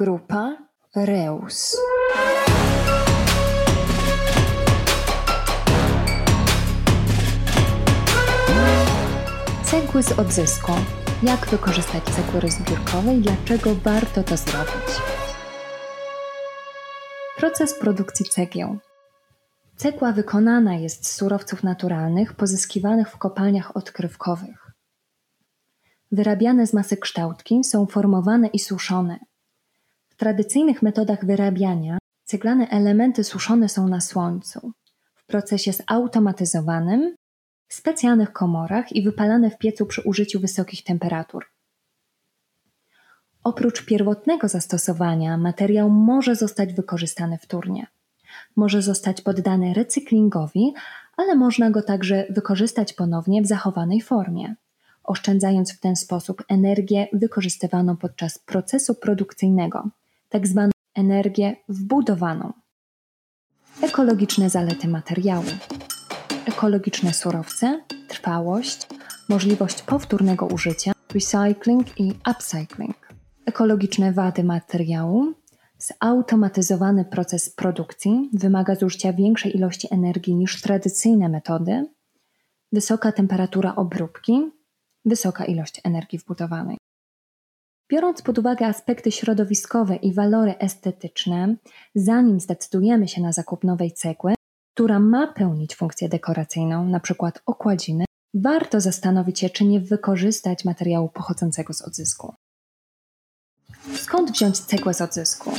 Grupa Reus. Cegły z odzysku. Jak wykorzystać cegły rozbiórkowe i dlaczego warto to zrobić? Proces produkcji cegieł. Cegła wykonana jest z surowców naturalnych pozyskiwanych w kopalniach odkrywkowych. Wyrabiane z masy kształtki są formowane i suszone. Tradycyjnych metodach wyrabiania ceglane elementy suszone są na słońcu. W procesie zautomatyzowanym w specjalnych komorach i wypalane w piecu przy użyciu wysokich temperatur. Oprócz pierwotnego zastosowania, materiał może zostać wykorzystany wtórnie. Może zostać poddany recyklingowi, ale można go także wykorzystać ponownie w zachowanej formie, oszczędzając w ten sposób energię wykorzystywaną podczas procesu produkcyjnego, tak zwaną energię wbudowaną. Ekologiczne zalety materiału. Ekologiczne surowce, trwałość, możliwość powtórnego użycia, recycling i upcycling, ekologiczne wady materiału, zautomatyzowany proces produkcji wymaga zużycia większej ilości energii niż tradycyjne metody, wysoka temperatura obróbki, wysoka ilość energii wbudowanej. Biorąc pod uwagę aspekty środowiskowe i walory estetyczne, zanim zdecydujemy się na zakup nowej cegły, która ma pełnić funkcję dekoracyjną, np. okładziny, warto zastanowić się, czy nie wykorzystać materiału pochodzącego z odzysku. Skąd wziąć cegłę z odzysku?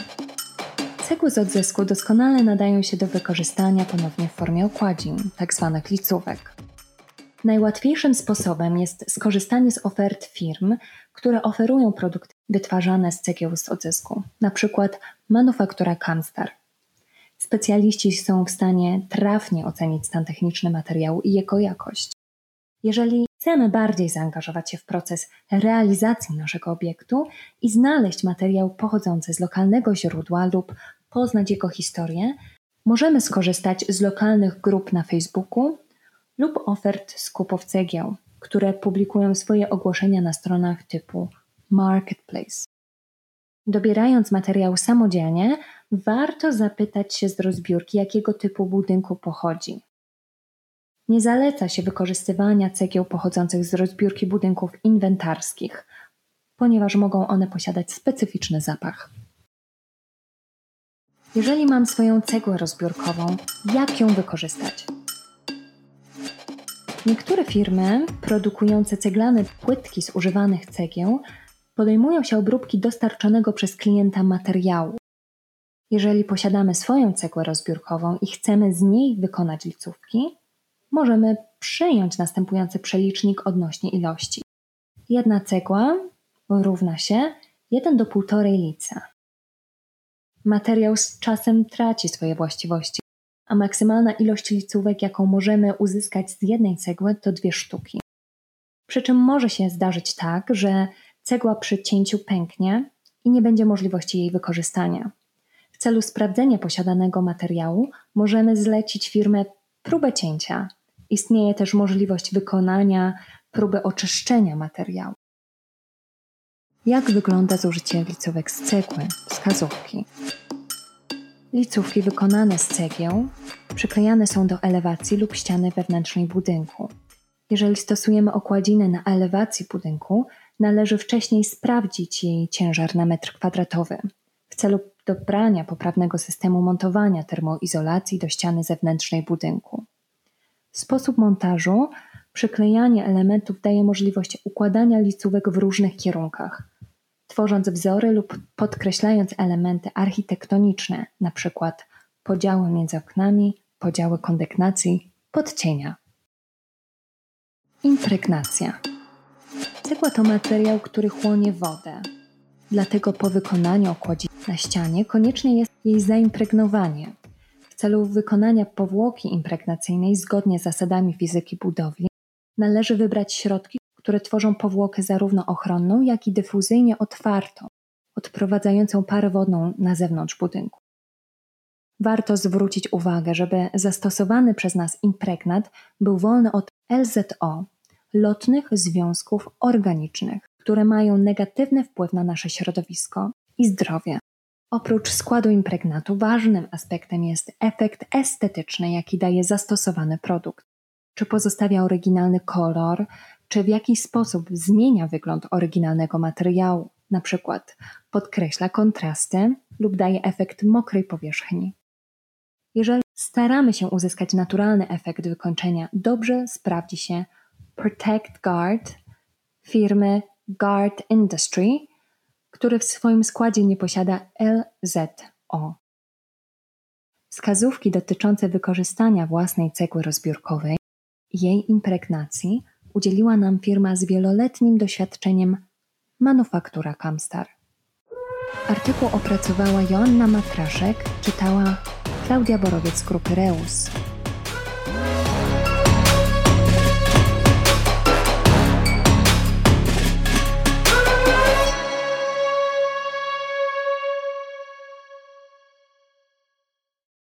Cegły z odzysku doskonale nadają się do wykorzystania ponownie w formie okładzin, tzw. Tak licówek. Najłatwiejszym sposobem jest skorzystanie z ofert firm, które oferują produkty wytwarzane z cegieł z odzysku, np. manufaktura Kamstar. Specjaliści są w stanie trafnie ocenić stan techniczny materiału i jego jakość. Jeżeli chcemy bardziej zaangażować się w proces realizacji naszego obiektu i znaleźć materiał pochodzący z lokalnego źródła lub poznać jego historię, możemy skorzystać z lokalnych grup na Facebooku lub ofert skupów cegieł, które publikują swoje ogłoszenia na stronach typu Marketplace. Dobierając materiał samodzielnie, warto zapytać się z rozbiórki, jakiego typu budynku pochodzi. Nie zaleca się wykorzystywania cegieł pochodzących z rozbiórki budynków inwentarskich, ponieważ mogą one posiadać specyficzny zapach. Jeżeli mam swoją cegłę rozbiórkową, jak ją wykorzystać? Niektóre firmy produkujące ceglane płytki z używanych cegieł podejmują się obróbki dostarczonego przez klienta materiału. Jeżeli posiadamy swoją cegłę rozbiórkową i chcemy z niej wykonać licówki, możemy przyjąć następujący przelicznik odnośnie ilości. Jedna cegła równa się 1 do 1,5 lica. Materiał z czasem traci swoje właściwości, a maksymalna ilość licówek, jaką możemy uzyskać z jednej cegły, to dwie sztuki. Przy czym może się zdarzyć tak, że cegła przy cięciu pęknie i nie będzie możliwości jej wykorzystania. W celu sprawdzenia posiadanego materiału możemy zlecić firmę próbę cięcia. Istnieje też możliwość wykonania próby oczyszczenia materiału. Jak wygląda zużycie licówek z cegły? Wskazówki. Licówki wykonane z cegieł przyklejane są do elewacji lub ściany wewnętrznej budynku. Jeżeli stosujemy okładziny na elewacji budynku, należy wcześniej sprawdzić jej ciężar na metr kwadratowy w celu dobrania poprawnego systemu montowania termoizolacji do ściany zewnętrznej budynku. Sposób montażu przyklejanie elementów daje możliwość układania licówek w różnych kierunkach, tworząc wzory lub podkreślając elementy architektoniczne, np. podziały między oknami, podziały kondygnacji, podcienia. Impregnacja. Cegła to materiał, który chłonie wodę. Dlatego po wykonaniu okładzi na ścianie konieczne jest jej zaimpregnowanie. W celu wykonania powłoki impregnacyjnej zgodnie z zasadami fizyki budowli należy wybrać środki, które tworzą powłokę zarówno ochronną, jak i dyfuzyjnie otwartą, odprowadzającą parę wodną na zewnątrz budynku. Warto zwrócić uwagę, żeby zastosowany przez nas impregnat był wolny od LZO, lotnych związków organicznych, które mają negatywny wpływ na nasze środowisko i zdrowie. Oprócz składu impregnatu, ważnym aspektem jest efekt estetyczny, jaki daje zastosowany produkt. Czy pozostawia oryginalny kolor, czy w jakiś sposób zmienia wygląd oryginalnego materiału, przykład podkreśla kontrasty lub daje efekt mokrej powierzchni. Jeżeli staramy się uzyskać naturalny efekt wykończenia, dobrze sprawdzi się Protect Guard firmy Guard Industry, który w swoim składzie nie posiada LZO. Wskazówki dotyczące wykorzystania własnej cegły rozbiórkowej i jej impregnacji udzieliła nam firma z wieloletnim doświadczeniem Manufaktura Kamstar. Artykuł opracowała Joanna Matraszek, czytała Klaudia Borowiec z grupy Reus.